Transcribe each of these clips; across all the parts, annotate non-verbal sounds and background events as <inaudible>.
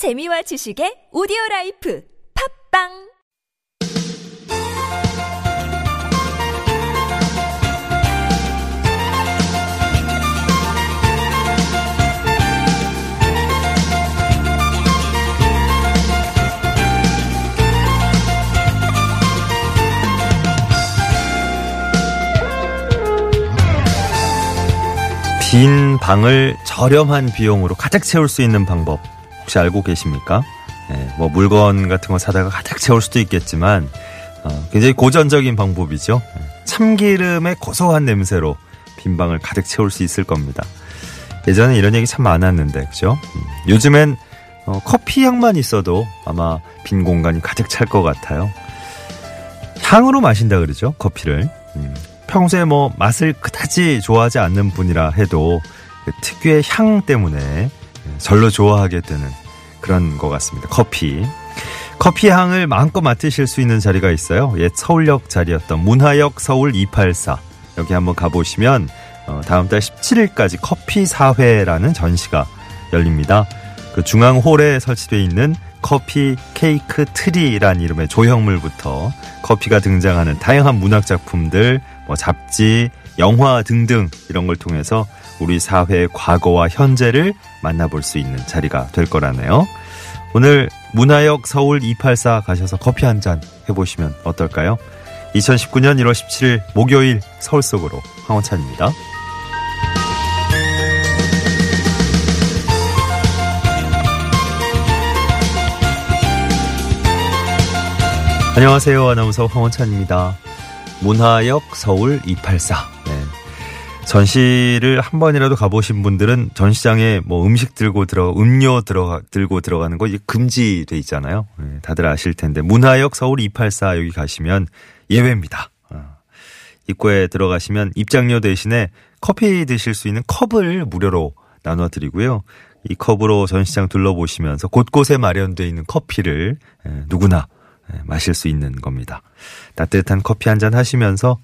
재미와 지식의 오디오 라이프 팝빵! 빈 방을 저렴한 비용으로 가득 채울 수 있는 방법 혹시 알고 계십니까? 네, 뭐 물건 같은 거 사다가 가득 채울 수도 있겠지만 어, 굉장히 고전적인 방법이죠. 네, 참기름의 고소한 냄새로 빈 방을 가득 채울 수 있을 겁니다. 예전에 이런 얘기 참 많았는데 그죠? 음, 요즘엔 어, 커피 향만 있어도 아마 빈 공간이 가득 찰 것 같아요. 향으로 마신다 그러죠 커피를. 음, 평소에 뭐 맛을 그다지 좋아하지 않는 분이라 해도 그 특유의 향 때문에 절로 좋아하게 되는 그런 것 같습니다. 커피. 커피 향을 마음껏 맡으실 수 있는 자리가 있어요. 옛 서울역 자리였던 문화역 서울 284. 여기 한번 가보시면 어, 다음 달 17일까지 커피 사회라는 전시가 열립니다. 그 중앙 홀에 설치되어 있는 커피 케이크 트리란 이름의 조형물부터 커피가 등장하는 다양한 문학 작품들, 뭐 잡지, 영화 등등 이런 걸 통해서 우리 사회의 과거와 현재를 만나볼 수 있는 자리가 될 거라네요. 오늘 문화역 서울 284 가셔서 커피 한 잔 해보시면 어떨까요? 2019년 1월 17일 목요일 서울 속으로 황원찬입니다. 안녕하세요. 아나운서 황원찬입니다. 문화역 서울 284. 네. 전시를 한 번이라도 가보신 분들은 전시장에 뭐 음식 들고 들어, 음료 들어 들고 들어가는 거 금지돼 있잖아요. 네, 다들 아실 텐데. 문화역 서울 284 여기 가시면 예외입니다. 어. 입구에 들어가시면 입장료 대신에 커피 드실 수 있는 컵을 무료로 나눠 드리고요. 이 컵으로 전시장 둘러보시면서 곳곳에 마련되어 있는 커피를 누구나 마실 수 있는 겁니다. 따뜻한 커피 한 잔 하시면서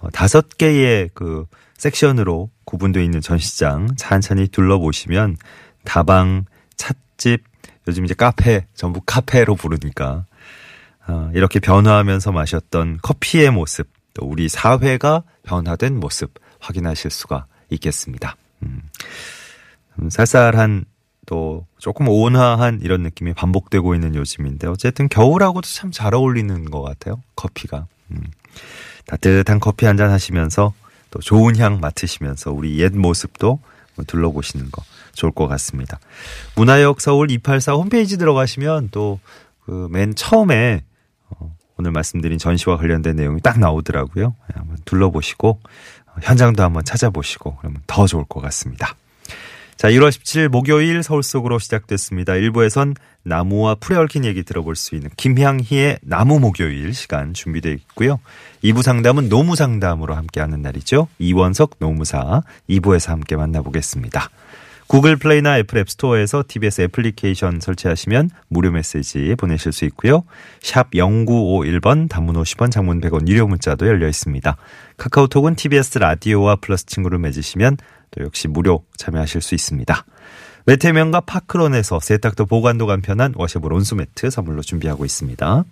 어, 다섯 개의 그 섹션으로 구분되어 있는 전시장 찬찬히 둘러보시면 다방, 찻집, 요즘 이제 카페, 전부 카페로 부르니까 어, 이렇게 변화하면서 마셨던 커피의 모습, 또 우리 사회가 변화된 모습 확인하실 수가 있겠습니다. 음, 음 쌀쌀한 또 조금 온화한 이런 느낌이 반복되고 있는 요즘인데 어쨌든 겨울하고도 참 잘 어울리는 것 같아요. 커피가. 음. 따뜻한 커피 한 잔 하시면서 또 좋은 향 맡으시면서 우리 옛 모습도 둘러보시는 거 좋을 것 같습니다. 문화역 서울 284 홈페이지 들어가시면 또 그 맨 처음에 어, 오늘 말씀드린 전시와 관련된 내용이 딱 나오더라고요. 네, 한번 둘러보시고 현장도 한번 찾아보시고 그러면 더 좋을 것 같습니다. 자, 1월 17일 목요일 서울 속으로 시작됐습니다. 1부에선 나무와 풀에 얽힌 얘기 들어볼 수 있는 김향희의 나무 목요일 시간 준비되어 있고요. 2부 상담은 노무 상담으로 함께하는 날이죠. 이원석 노무사 2부에서 함께 만나보겠습니다. Google Play나 Apple App Store에서 TBS 애플리케이션 설치하시면 무료 메시지 보내실 수 있고요. 샵 0951번 단문 50원 장문 100원 유료 문자도 열려 있습니다. 카카오톡은 TBS 라디오와 플러스 친구를 맺으시면 또 역시 무료 참여하실 수 있습니다. 매태명과 파크론에서 세탁도 보관도 간편한 워셔블 온수매트 선물로 준비하고 있습니다.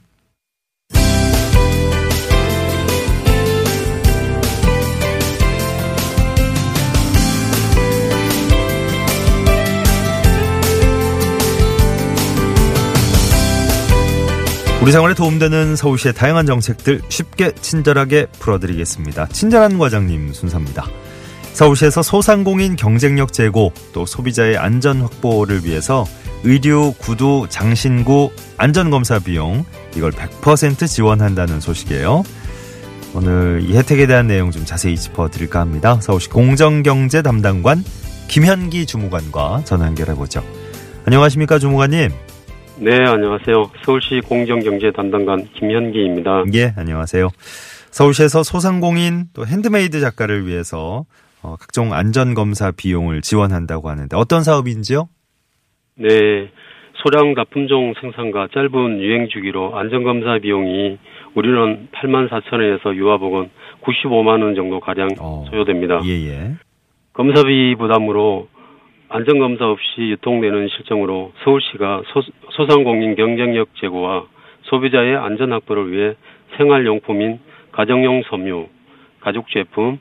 우리 생활에 도움되는 서울시의 다양한 정책들 쉽게 친절하게 풀어드리겠습니다. 친절한 과장님 순서입니다. 서울시에서 소상공인 경쟁력 제고 또 소비자의 안전 확보를 위해서 의류, 구두, 장신구, 안전검사 비용 이걸 100% 지원한다는 소식이에요. 오늘 이 혜택에 대한 내용 좀 자세히 짚어드릴까 합니다. 서울시 공정경제 담당관 김현기 주무관과 전화 연결해보죠. 안녕하십니까 주무관님. 네, 안녕하세요. 서울시 공정경제 담당관 김현기입니다. 예, 안녕하세요. 서울시에서 소상공인 또 핸드메이드 작가를 위해서 어, 각종 안전검사 비용을 지원한다고 하는데 어떤 사업인지요? 네. 소량 다품종 생산과 짧은 유행 주기로 안전검사 비용이 의류는 8만 4천 원에서 유아복은 95만 원 정도 가량 어, 소요됩니다. 예, 예. 검사비 부담으로 안전검사 없이 유통되는 실정으로 서울시가 소, 소상공인 경쟁력 제고와 소비자의 안전 확보를 위해 생활용품인 가정용 섬유, 가죽 제품,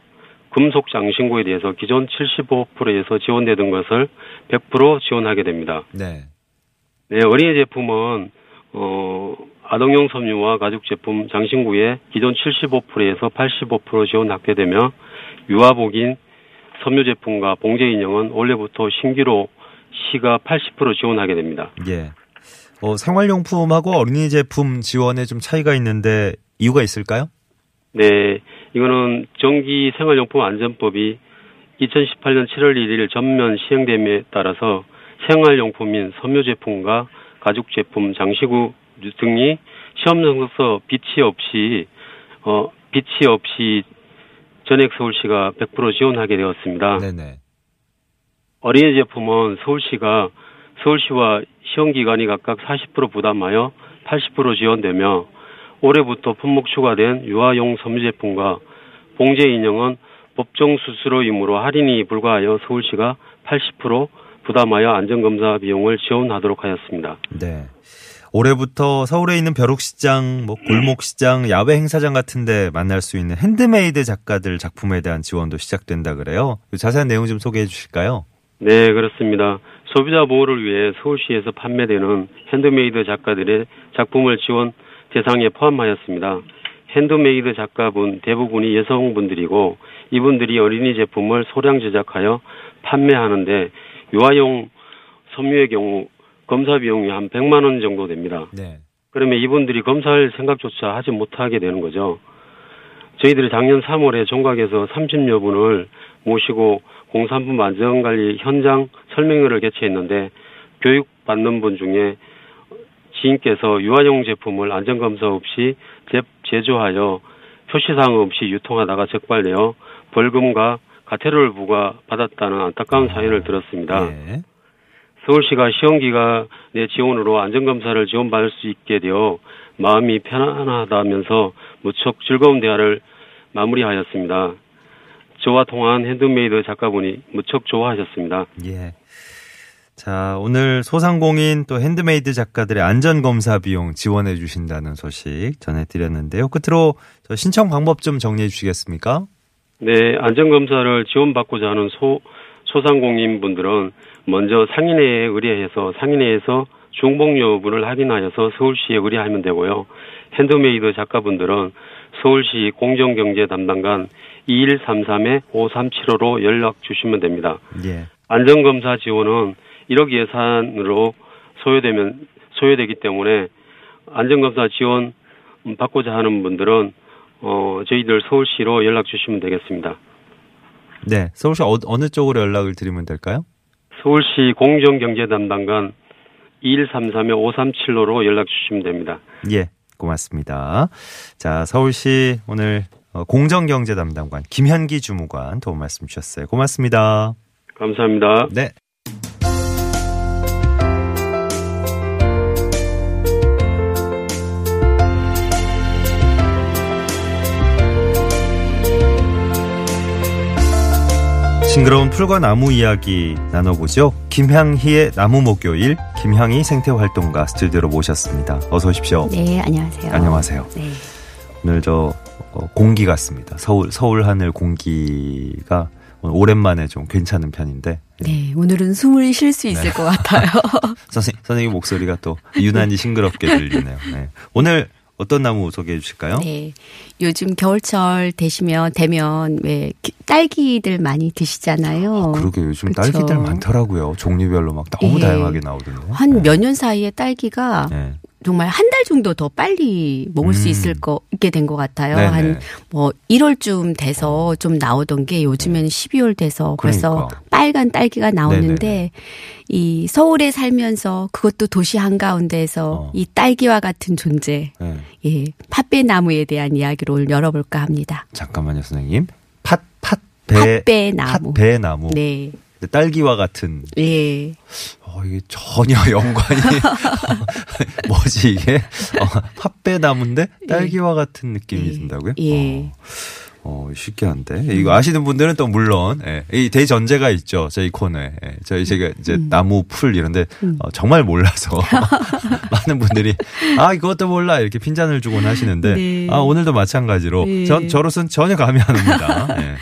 금속 장신구에 대해서 기존 75%에서 지원되던 것을 100% 지원하게 됩니다. 네. 네, 어린이 제품은 어 아동용 섬유와 가죽 제품 장신구에 기존 75%에서 85% 지원 확대되며 유아복인 섬유 제품과 봉제 인형은 올해부터 신규로 시가 80% 지원하게 됩니다. 예. 어, 생활용품하고 어린이 제품 지원에 좀 차이가 있는데 이유가 있을까요? 네, 이거는 전기 생활용품 안전법이 2018년 7월 1일 전면 시행됨에 따라서 생활용품인 섬유 제품과 가죽 제품, 장시구 등이 시험 성적서 비치 없이 어 비치 없이 전액 서울시가 100% 지원하게 되었습니다. 네네. 어린이 제품은 서울시가 서울시와 시험 기관이 각각 40% 부담하여 80% 지원되며 올해부터 품목 추가된 유아용 섬유 제품과 봉제 인형은 법정 수수료이므로 할인이 불가하여 서울시가 80% 부담하여 안전검사 비용을 지원하도록 하였습니다. 네. 올해부터 서울에 있는 벼룩시장, 뭐 골목시장, 야외 행사장 같은데 만날 수 있는 핸드메이드 작가들 작품에 대한 지원도 시작된다 그래요. 자세한 내용 좀 소개해 주실까요? 네, 그렇습니다. 소비자 보호를 위해 서울시에서 판매되는 핸드메이드 작가들의 작품을 지원 대상에 포함하였습니다. 핸드메이드 작가분 대부분이 여성분들이고 이분들이 어린이 제품을 소량 제작하여 판매하는데 유아용 섬유의 경우 검사 비용이 한 100만 원 정도 됩니다. 네. 그러면 이분들이 검사할 생각조차 하지 못하게 되는 거죠. 저희들이 작년 3월에 종각에서 30여 분을 모시고 공산품 안전관리 현장 설명회를 개최했는데 교육받는 분 중에 지인께서 유아용 제품을 안전검사 없이 제조하여 표시사항 없이 유통하다가 적발되어 벌금과 과태료를 부과받았다는 안타까운 사연을 들었습니다. 네. 서울시가 시험기관의 지원으로 안전검사를 지원받을 수 있게 되어 마음이 편안하다면서 무척 즐거운 대화를 마무리하였습니다. 저와 통화한 핸드메이드 작가분이 무척 좋아하셨습니다. 예. 자, 오늘 소상공인 또 핸드메이드 작가들의 안전검사 비용 지원해 주신다는 소식 전해드렸는데요. 끝으로 신청 방법 좀 정리해 주시겠습니까? 네, 안전검사를 지원받고자 하는 소, 소상공인 분들은 먼저 상인회에 의뢰해서 상인회에서 중복 여부를 확인하여서 서울시에 의뢰하면 되고요. 핸드메이드 작가분들은 서울시 공정경제 담당관 2133-5375로 연락 주시면 됩니다. 예. 안전검사 지원은 1억 예산으로 소요되면 소요되기 때문에 안전검사 지원 받고자 하는 분들은 어 저희들 서울시로 연락 주시면 되겠습니다. 네, 서울시 어, 어느 쪽으로 연락을 드리면 될까요? 서울시 공정경제 담당관 2133-5375로 연락 주시면 됩니다. 예, 고맙습니다. 자, 서울시 오늘 어, 공정경제 담당관 김현기 주무관 도움 말씀 주셨어요. 고맙습니다. 감사합니다. 네. 싱그러운 풀과 나무 이야기 나눠보죠. 김향희의 나무 목요일, 김향희 생태활동가 스튜디오로 모셨습니다. 어서 오십시오. 네, 안녕하세요. 안녕하세요. 네. 오늘 저 어, 공기 같습니다. 서울 서울 하늘 공기가 오랜만에 좀 괜찮은 편인데. 네, 오늘은 숨을 쉴 수 있을 네. 것 같아요. <laughs> 선생 선생님 목소리가 또 유난히 싱그럽게 들리네요. 네. 오늘 어떤 나무 소개해 주실까요? 네. 요즘 겨울철 되시면 되면 왜 기- 딸기들 많이 드시잖아요. 그러게 요즘 그쵸. 딸기들 많더라고요. 종류별로 막 너무 예. 다양하게 나오던데요. 한몇 년 사이에 딸기가 네. 정말 한 달 정도 더 빨리 먹을 수 음. 있을 거 있게 된 것 같아요. 네네. 한뭐 1월쯤 돼서 좀 나오던 게 요즘에는 12월 돼서 벌써 그러니까. 빨간 딸기가 나오는데 네네네. 이 서울에 살면서 그것도 도시 한가운데에서 어. 이 딸기와 같은 존재 네. 예, 팥배 나무에 대한 이야기를 오늘 열어볼까 합니다. 잠깐만요, 선생님. 팥, 팥, 배, 팥배 나무. 팥배 나무. 네. 딸기와 같은. 예. 어, 이게 전혀 <laughs> 연관이. <laughs> 뭐지, 이게? 어, 팥배 나무인데 딸기와 같은 느낌이 예. 든다고요? 예. 어, 어, 신기한데. 이거 아시는 분들은 또 물론, 예, 이 대전제가 있죠. 저희 코너에. 예, 저희 제가 이제 나무, 풀 이런데 어, 정말 몰라서 <laughs> 많은 분들이 아, 이것도 몰라. 이렇게 핀잔을 주곤 하시는데 네. 아, 오늘도 마찬가지로 네. 전, 저로서는 전혀 감이 안 옵니다. 예.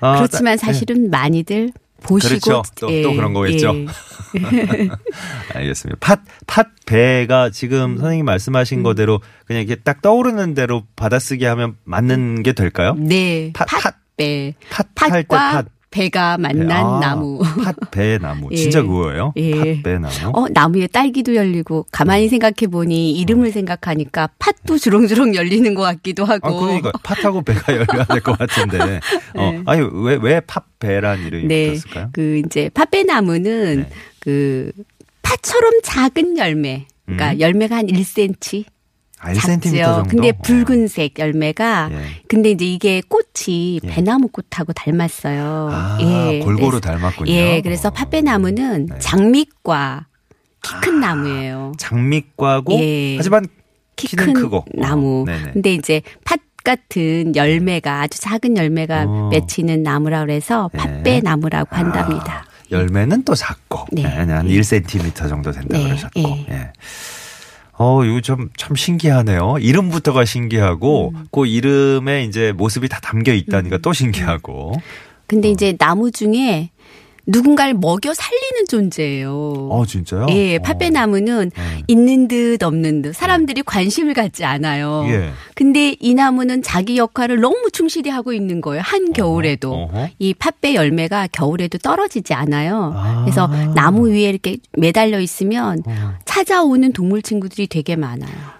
아, 그렇지만 따- 사실은 많이들 보시고 그렇죠. 또- 또 그런 거겠죠. 예. <laughs> 알겠습니다. 팥, 팥 배가 지금 음. 선생님 말씀하신 거대로 그냥 이렇게 딱 떠오르는 대로 받아쓰기 하면 맞는 게 될까요? 네. 팥, 팥, 팥배. 팥할때 팥과 팥. 배가 만난 아, 나무. <laughs> 팥배 나무. 예. 진짜 그거예요? 예. 팥배 나무. 어, 나무에 딸기도 열리고 가만히 생각해 보니 이름을 생각하니까 팥도 주렁주렁 열리는 것 같기도 하고. 아, 그러니까 <laughs> 팥하고 배가 열려야 될 것 같은데. 어, 네. 아니, 왜, 왜 팥배란 이름이 네. 붙었을까요? 그 이제 팥배 나무는 네. 그 팥처럼 작은 열매. 그러니까 음. 열매가 한 1cm. 아, 1cm 작지요. 정도? 근데 어. 붉은색 열매가 예. 근데 이제 이게 꽃이 예. 배나무 꽃하고 닮았어요. 아, 예. 골고루 그래서- 닮았군요. 예, 그래서 어. 팥배나무는 네. 장미과 키큰 아, 나무예요. 장미과고, 예. 하지만 키 키는 큰 크고. 어, 나무. 네네. 근데 이제 팥 같은 열매가 아주 작은 열매가 어. 맺히는 나무라 그래서 네. 팥배나무라고 한답니다. 아, 열매는 또 작고 네. 네, 한 예. 1cm 정도 된다 네, 그러셨고. 예. 예. 어, 이거 좀, 참 신기하네요. 이름부터가 신기하고, 음. 그 이름에 이제 모습이 다 담겨 있다니까 또 신기하고. 근데 이제 나무 중에 누군가를 먹여 살리는 존재예요. 어, 진짜요? 예, 어. 팥배나무는 네. 있는 듯 없는 듯 사람들이 관심을 갖지 않아요. 예. 근데 이 나무는 자기 역할을 너무 충실히 하고 있는 거예요. 한 겨울에도. 어허. 이 팥배 열매가 겨울에도 떨어지지 않아요. 아. 그래서 나무 위에 이렇게 매달려 있으면 어. 찾아오는 동물 친구들이 되게 많아요.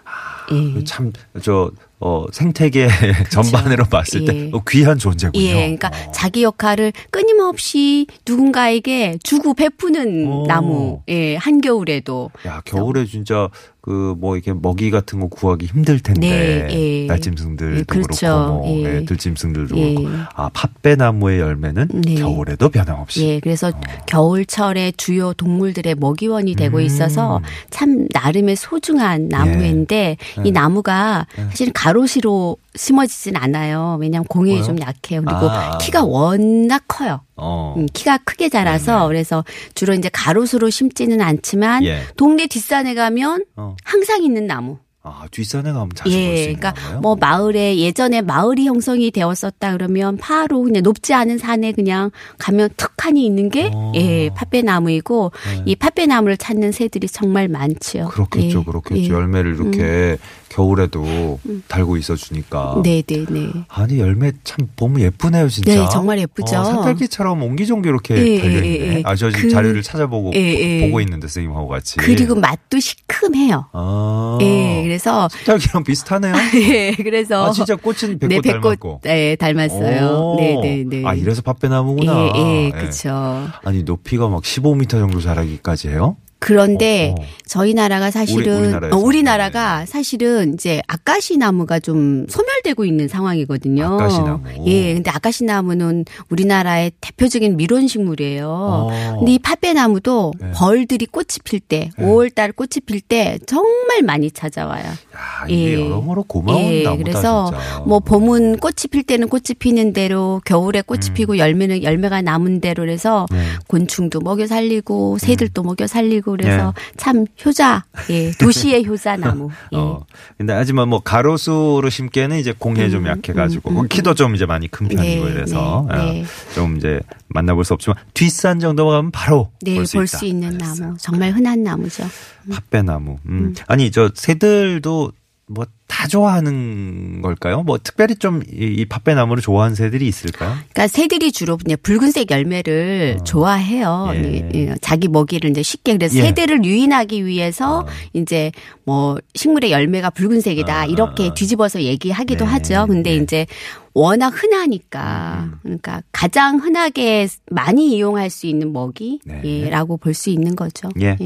예. 참, 저, 어, 생태계 <laughs> 전반으로 봤을 때 예. 어, 귀한 존재군요. 예, 그러니까 어. 자기 역할을 끊임없이 누군가에게 주고 베푸는 오. 나무. 예, 한겨울에도. 야, 겨울에 진짜 그 뭐 이렇게 먹이 같은 거 구하기 힘들 텐데 네, 예. 날짐승들도 예, 그렇죠. 그렇고 뭐 예. 예, 들짐승들도 예. 그렇고 아 팥배나무의 열매는 네. 겨울에도 변함없이 예, 그래서 겨울철에 주요 동물들의 먹이원이 되고 음. 있어서 참 나름의 소중한 나무인데 예. 이 나무가 사실 가로시로 심어지진 않아요. 왜냐하면 공해에? 좀 약해요. 그리고 아. 키가 워낙 커요. 어. 음, 키가 크게 자라서 네 네. 그래서 주로 이제 가로수로 심지는 않지만 예. 동네 뒷산에 가면 어. 항상 있는 나무. 아 뒷산에 가면 자주 볼수 예, 있는 그러니까 거예요? 뭐 마을에 예전에 마을이 형성이 되었었다 그러면 바로 그냥 높지 않은 산에 그냥 가면 턱하니 있는 게 어. 예, 팥배나무이고 네. 이 팥배나무를 찾는 새들이 정말 많지요. 그렇겠죠, 예, 그렇겠죠. 예. 열매를 이렇게 겨울에도 달고 있어 주니까. 네, 네, 네. 아니 열매 참 보면 예쁘네요, 진짜. 네, 정말 예쁘죠. 어, 산딸기처럼 옹기종기 이렇게 예, 달려 예, 있네. 예. 아, 저 지금 그- 자료를 찾아보고 예, 예. 보고 있는데 선생님하고 같이. 그리고 맛도 시큼해요. 아. 예, 그래서 딸기랑 비슷하네요. <laughs> 예, 그래서 아, 진짜 꽃은 백꽃 네, 백꽃 닮았고. 네, 닮았어요. 오. 네, 네, 네. 아, 이래서 팥배나무구나. 예, 예, 예. 그렇죠. 아니, 높이가 막 15m 정도 자라기까지 해요? 그런데 어, 어. 저희 나라가 사실은 우리-. 어, 우리나라가 사실은 이제 아까시 나무가 좀 소멸되고 있는 상황이거든요. 아까시나무. 예, 근데 아까시 나무는 우리나라의 대표적인 밀원 식물이에요. 어. 근데 이 팥배나무도 네. 벌들이 꽃이 필 때, 네. 5월 달 꽃이 필 때 정말 많이 찾아와요. 야, 이게 예. 여러모로 고마운 예, 나무다, 그래서 진짜. 뭐 봄은 꽃이 필 때는 꽃이 피는 대로 겨울에 꽃이 음. 피고 열매는 열매가 남은 대로 그래서 네. 곤충도 먹여 살리고 새들도 먹여 살리고 그래서 예. 참 효자 예 도시의 효자 나무 예. <laughs> 어. 근데 하지만 뭐 가로수로 심기에는 이제 공해 좀 음, 약해가지고 음, 음, 키도 좀 이제 많이 큰 편이고 네, 이래서 네, 네. 어, 좀 이제 만나볼 수 없지만 뒷산 정도 가면 바로 네, 볼수 볼 있는. 나무 정말 흔한 나무죠. 팥배나무. 음. 아니 저 새들도 뭐 다 좋아하는 걸까요? 뭐 특별히 좀 이 팥배나무를 좋아하는 새들이 있을까요? 그러니까 새들이 주로 그냥 붉은색 열매를 좋아해요. 예. 예, 예, 자기 먹이를 이제 쉽게 그래서 예. 새들을 유인하기 위해서 어. 이제 뭐 식물의 열매가 붉은색이다 아, 이렇게 아. 뒤집어서 얘기하기도 네, 하죠. 근데 네. 이제 워낙 흔하니까 음, 그러니까 가장 흔하게 많이 이용할 수 있는 네. 먹이라고 볼수 있는 거죠. 예.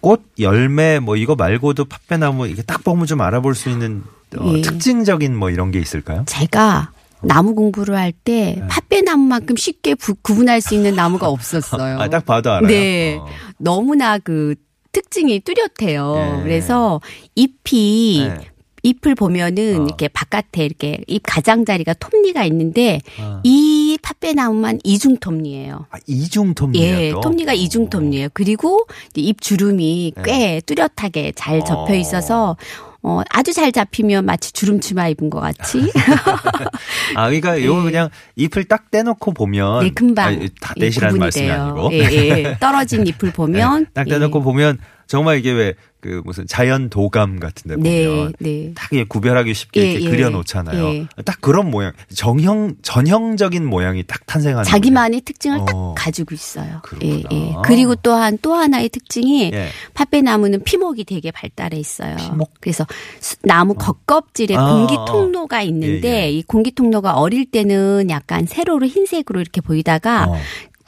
꽃, 열매 뭐 이거 말고도 팥배나무 이게 딱 보면 좀 알아볼 수 있는 어, 예. 특징적인 뭐 이런 게 있을까요? 제가 나무 공부를 할때 네. 팥배나무만큼 쉽게 부- 구분할 수 있는 나무가 없었어요. <laughs> 아, 딱 봐도 알아요. 네. 어. 너무나 그 특징이 뚜렷해요. 예. 그래서 잎이 네. 잎을 보면은 어. 이렇게 바깥에 이렇게 잎 가장자리가 톱니가 있는데 아. 이 팥배나무만 이중 톱니예요. 아, 이중 톱니야 예, 또? 톱니가 이중 톱니예요. 그리고 잎 주름이 네. 꽤 뚜렷하게 잘 접혀 어. 있어서 어, 아주 잘 잡히면 마치 주름 치마 입은 것 같이. <laughs> 아, 그러니까 <laughs> 이거 그냥 잎을 딱 떼놓고 보면 네, 금방 아니, 다 예, 떼시라는 말씀이 돼요. 아니고 예, 예. 떨어진 잎을 <laughs> 보면 딱 예. 떼놓고 보면 정말 이게 왜 그 무슨 자연 도감 같은데 네, 보면 네. 딱 이게 구별하기 쉽게 예, 이렇게 예. 그려놓잖아요. 예. 딱 그런 모양, 정형 전형적인 모양이 딱 탄생하는 자기만의 특징을 어. 딱 가지고 있어요. 그렇구나. 예, 예. 그리고 또한 또 하나의 특징이 예. 팥배나무는 피목이 되게 발달해 있어요. 피목? 그래서 수- 나무 겉껍질에 아, 공기 어. 통로가 있는데 예, 예. 이 공기 통로가 어릴 때는 약간 세로로 흰색으로 이렇게 보이다가 어.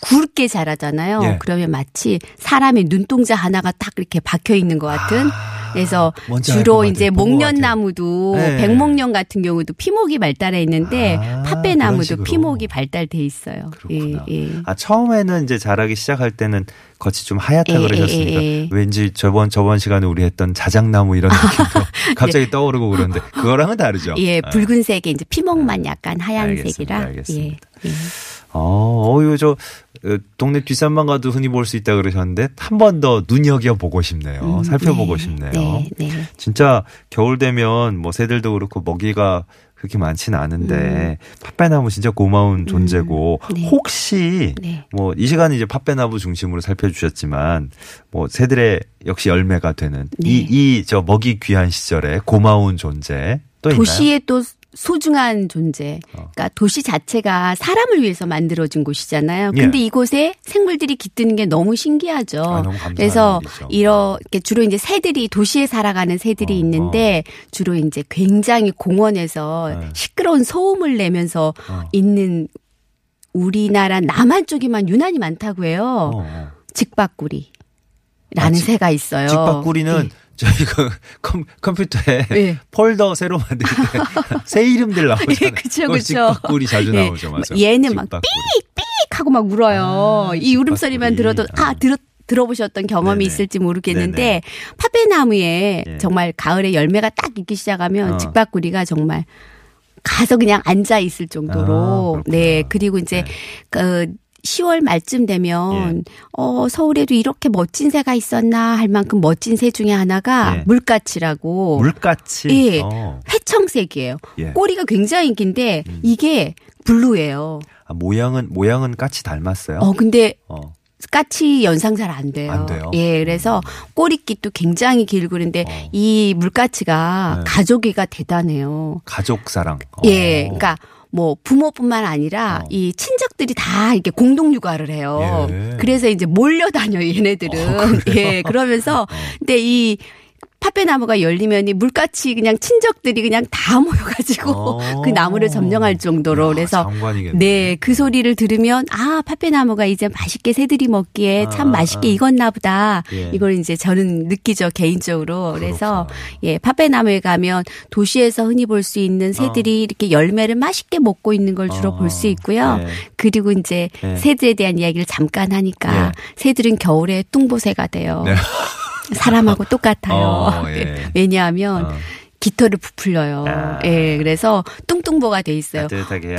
굵게 자라잖아요. 예. 그러면 마치 사람의 눈동자 하나가 딱 이렇게 박혀 있는 것 같은. 아, 그래서 주로 것 이제 목련나무도. 네. 백목련 같은 경우도 피목이 발달해 있는데 아, 팥배나무도. 피목이 발달돼 있어요. 그렇구나. 예, 예. 아 처음에는 이제 자라기 시작할 때는 겉이 좀 하얗다 예, 그러셨으니까 예, 예. 왠지 저번 저번 시간에 우리 했던 자작나무 이런 <laughs> 느낌도 갑자기 떠오르고 그러는데 그거랑은 다르죠. 예, 아. 붉은색에 이제 피목만 약간 하얀색이라. 알겠습니다. 알겠습니다. 예, 예. 어, 어유 저 어, 동네 뒷산만 가도 흔히 볼 수 있다 그러셨는데 한 번 더 눈여겨 보고 싶네요. 음, 살펴보고 네, 싶네요. 네, 네. 진짜 겨울 되면 뭐 새들도 그렇고 먹이가 그렇게 많지는 않은데 팥배나무 진짜 고마운 존재고 음. 네. 혹시 네. 뭐이 시간은 이제 팥배나무 중심으로 살펴주셨지만 뭐 새들의 역시 열매가 되는 네. 이이 저 먹이 귀한 시절에 고마운 존재 또 있나요? 도시의 또 소중한 존재. 어. 그러니까 도시 자체가 사람을 위해서 만들어진 곳이잖아요. 예. 근데 이곳에 생물들이 깃드는 게 너무 신기하죠. 아, 너무 그래서 일이죠. 이렇게 주로 이제 새들이 도시에 살아가는 새들이 어, 있는데 주로 이제 굉장히 공원에서 네. 시끄러운 소음을 내면서 어. 있는 우리나라 남한 쪽에만 유난히 많다고 해요. 어, 어. 직박구리 라는 아, 직- 새가 있어요. 직박구리는 네. 저희가 컴, 컴퓨터에 네. 폴더 새로 만들 때 <laughs> 새 이름들 나오잖아요. 예, 그쵸, 그쵸. 직박구리 자주 예, 나오죠, 맞아요. 얘는 막 직박구리. 하고 막 울어요. 아, 이 울음소리만. 들어도 아 들어 들어보셨던 경험이 네네. 있을지 모르겠는데 네네. 팥배나무에 예. 정말 가을에 열매가 딱 익기 시작하면 어. 직박구리가 정말 가서 그냥 앉아 있을 아, 정도로 그렇구나. 네 그리고 이제 네. 그 10월 말쯤 되면 예. 어 서울에도 이렇게 멋진 새가 있었나 할 만큼 멋진 새 중에 하나가 예. 물가치라고 물같이. 예. 어. 회청색이에요. 예. 꼬리가 굉장히 긴데 음. 이게 블루예요. 아, 모양은 모양은 까치 닮았어요. 어 근데 어. 까치 연상 잘 안 돼요. 안 돼요? 예, 그래서 꼬리깃도 굉장히 길고 그런데 어. 이 물까치가 네. 가족이가 대단해요. 가족 사랑. 예, 어. 그러니까 뭐 부모뿐만 아니라 어. 이 친척들이 다 이렇게 공동 육아를 해요. 예. 그래서 이제 몰려 다녀요, 얘네들은. 어? <laughs> 예, 그러면서 근데 이 팥배나무가 열리면 이 물같이 그냥 친척들이 그냥 다 <laughs> 모여가지고 어. 그 나무를 점령할 정도로 야, 그래서 장관이겠네. 네, 그 소리를 들으면 아 팥배나무가 이제 맛있게 새들이 먹기에 아, 참 맛있게 아. 익었나 보다. 예. 이걸 이제 저는 느끼죠 개인적으로. 그래서 그렇구나. 예 팥배나무에 가면 도시에서 흔히 볼 수 있는 새들이 이렇게 열매를 맛있게 먹고 있는 걸 주로 어. 볼수 있고요. 예. 그리고 이제 예. 새들에 대한 이야기를 잠깐 하니까 예. 새들은 겨울에 뚱보새가 돼요. 네. <laughs> 사람하고 똑같아요. 어, <laughs> 예. 네. 왜냐하면 어. 깃털을 부풀려요. 아. 예, 그래서 뚱뚱보가 돼 있어요.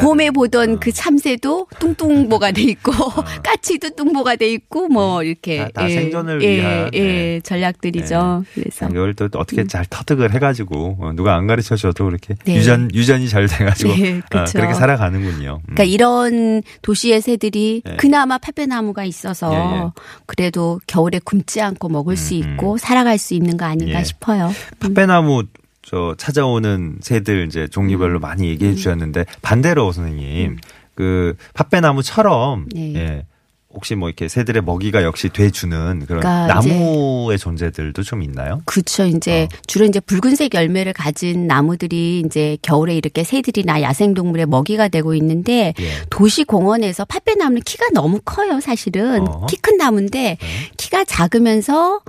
봄에. 보던 어. 그 참새도 뚱뚱보가 돼 있고 <laughs> 까치도 뚱보가 돼 있고 뭐 이렇게 다- 다 생존을 예, 위한, 예, 네. 전략들이죠. 그래서 이걸 또 어떻게 잘 터득을 해가지고 어, 누가 안 가르쳐 줘도 그렇게 네. 유전 유전이 잘 돼가지고 네, 어. 그렇게 살아가는군요. 음. 그러니까 이런 도시의 새들이 예. 그나마 팥배나무가 있어서 예, 예. 그래도 겨울에 굶지 않고 먹을 수 음, 있고 살아갈 수 있는 거 아닌가 예. 싶어요. 팥배나무 저 찾아오는 새들 이제 음. 종류별로 많이 얘기해 주셨는데 반대로 선생님 그 팥배나무처럼 네. 예. 혹시 뭐 이렇게 새들의 먹이가 역시 돼주는 그런 그러니까 나무의 존재들도 좀 있나요? 그렇죠. 이제 어. 주로 이제 붉은색 열매를 가진 나무들이 이제 겨울에 이렇게 새들이나 야생동물의 먹이가 되고 있는데 예. 도시 공원에서 팥배나무는 키가 너무 커요, 사실은. 어. 키큰 나무인데 네. 키가 작으면서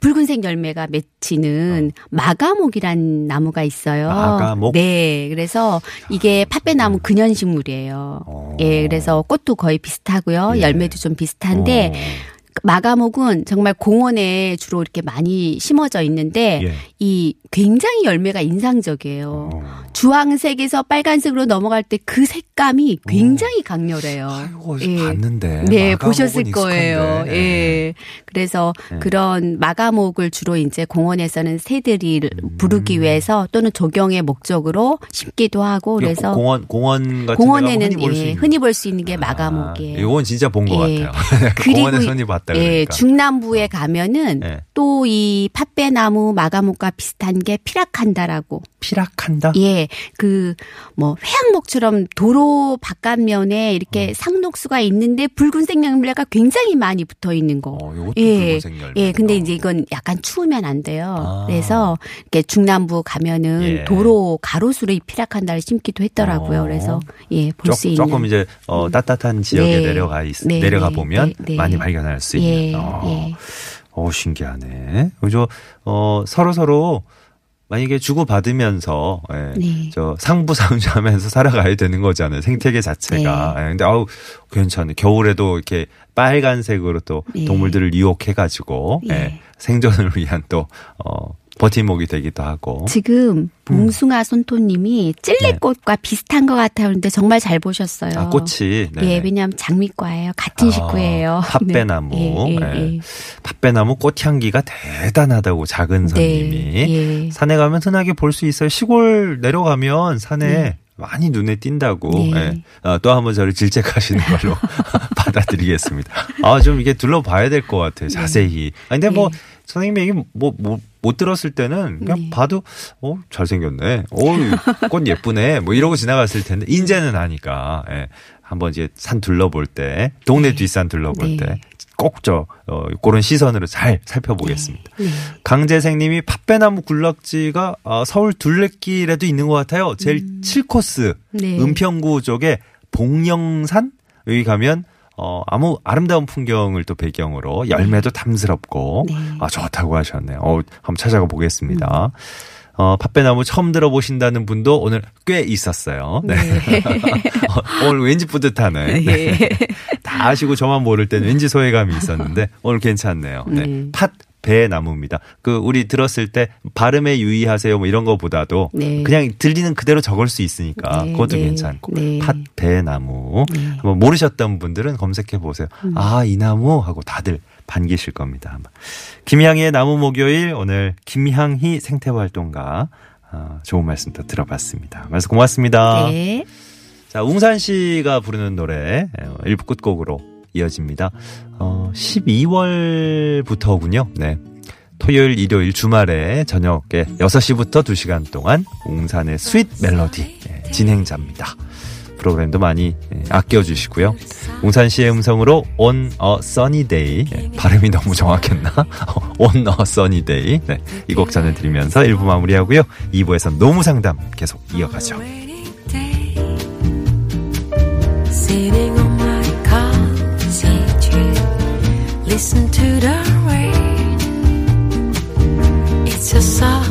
붉은색 열매가 맺히는 마가목이란 나무가 있어요. 마가목? 네. 그래서 이게 팥배나무 근현식물이에요. 어. 예, 그래서 꽃도 거의 비슷하고요. 예. 열매도 좀 비슷한데 어. 마가목은 정말 공원에 주로 이렇게 많이 심어져 있는데 예. 이 굉장히 열매가 인상적이에요. 어. 주황색에서 빨간색으로 넘어갈 때 그 색감이 굉장히 강렬해요. 아이고 예. 봤는데. 네, 보셨을. 거예요. 예. 예. 그래서 네. 그런 마가목을 주로 이제 공원에서는 새들이 음. 부르기 위해서 또는 조경의 목적으로 심기도 하고 그래서 공원 공원 같은 공원에는 흔히 볼수 예, 있는. 흔히 볼수 있는 게 아, 마가목이에요. 이건 진짜 본것 예. 같아요. <laughs> 그리고 공원에서 흔히 봤다 예, 그러니까. 중남부에 가면은 예. 또 이 팥배나무 마가목과 비슷한 게 피라칸다라고. 피락한다. 예, 그 뭐 회양목처럼 도로 바깥면에 이렇게 상록수가 있는데 붉은색 열매가 굉장히 많이 붙어 있는 거. 어, 이것도 예, 붉은색 열매. 예, 근데 이제 이건 약간 추우면 안 돼요. 아. 그래서 이렇게 중남부 가면은 예. 도로 가로수로 이 피라칸다를 심기도 했더라고요. 어. 그래서 예, 볼수 조, 있는. 조금 이제 어, 따뜻한 지역에 네. 내려가 있, 네, 내려가 네, 보면 네, 네. 많이 발견할 수 예, 있는. 어, 예. 어, 신기하네. 그죠? 어, 서로 서로 만약에 주고 받으면서 예, 네. 저 상부상조 하면서 살아가야 되는 거잖아요. 생태계 자체가. 네. 예, 근데 아우 괜찮네. 겨울에도 이렇게 빨간색으로 또 네. 동물들을 유혹해 가지고 예. 예, 생존을 위한 또 어, 버팀목이 되기도 하고. 지금 봉숭아 손토님이 찔레꽃과 비슷한 것 같아요. 그런데 정말 잘 보셨어요. 아, 꽃이. 네. 예, 왜냐하면 장미과예요. 같은 아, 식구예요. <laughs> 팥배나무. 네. 예, 예, 예. 예. 팥배나무 꽃향기가 대단하다고 작은 선님이. 네, 예. 산에 가면 흔하게 볼 수 있어요. 시골 내려가면 산에 네. 많이 눈에 띈다고. 네. 예. 아, 또 한번 저를 질책하시는 <laughs> 걸로 <laughs> 받아들이겠습니다. 아, 좀 이게 둘러봐야 될 것 같아요. 자세히. 아, 근데 뭐 네. 선생님이 얘기 뭐, 뭐, 못 들었을 때는 그냥 네. 봐도 어 잘생겼네. 어꽃 예쁘네. 뭐 이러고 지나갔을 텐데 인제는 아니까. 예. 한번 이제 산 둘러볼 때 동네 뒷산 둘러볼 네. 때꼭저 어, 그런 시선으로 잘 살펴보겠습니다. 네. 강재생님이 팥배나무 군락지가 어, 서울 둘레길에도 있는 것 같아요. 제일 음. 7코스 네. 은평구 쪽에 봉영산 여기 가면 어 아무 아름다운 풍경을 또 배경으로 열매도 탐스럽고 네. 아 좋다고 하셨네요. 어 한번 찾아가 보겠습니다. 음. 어 팥배나무 처음 들어보신다는 분도 오늘 꽤 있었어요. 네. <laughs> 어, 오늘 왠지 뿌듯하네. 네. 예. 다 아시고 저만 모를 때는 왠지 소외감이 있었는데 오늘 괜찮네요. 네. 네. 팥 배나무입니다. 그 우리 들었을 때 발음에 유의하세요 뭐 이런 거보다도 네. 그냥 들리는 그대로 적을 수 있으니까 네, 그것도 네, 괜찮고 네. 팥 배나무 네. 한번 모르셨던 분들은 검색해 보세요. 음. 아이 나무 하고 다들 반기실 겁니다. 아마. 김향희의 나무 목요일 오늘 김향희 생태활동가 아, 좋은 말씀 또 들어봤습니다. 말씀 고맙습니다. 네. 자, 웅산 씨가 부르는 노래 어, 1부 끝곡으로 이어집니다. 어, 12월부터군요. 네. 토요일, 일요일, 주말에 저녁에 6시부터 2시간 동안 웅산의 Sweet Melody 예, 진행자입니다. 프로그램도 많이 예, 아껴주시고요. 웅산 씨의 음성으로 On a Sunny Day 예, 발음이 너무 정확했나? <laughs> On a Sunny Day 네, 이곡 전해드리면서 1부 마무리하고요. 2부에서 노무상담 계속 이어가죠. Listen to the rain. It's a soft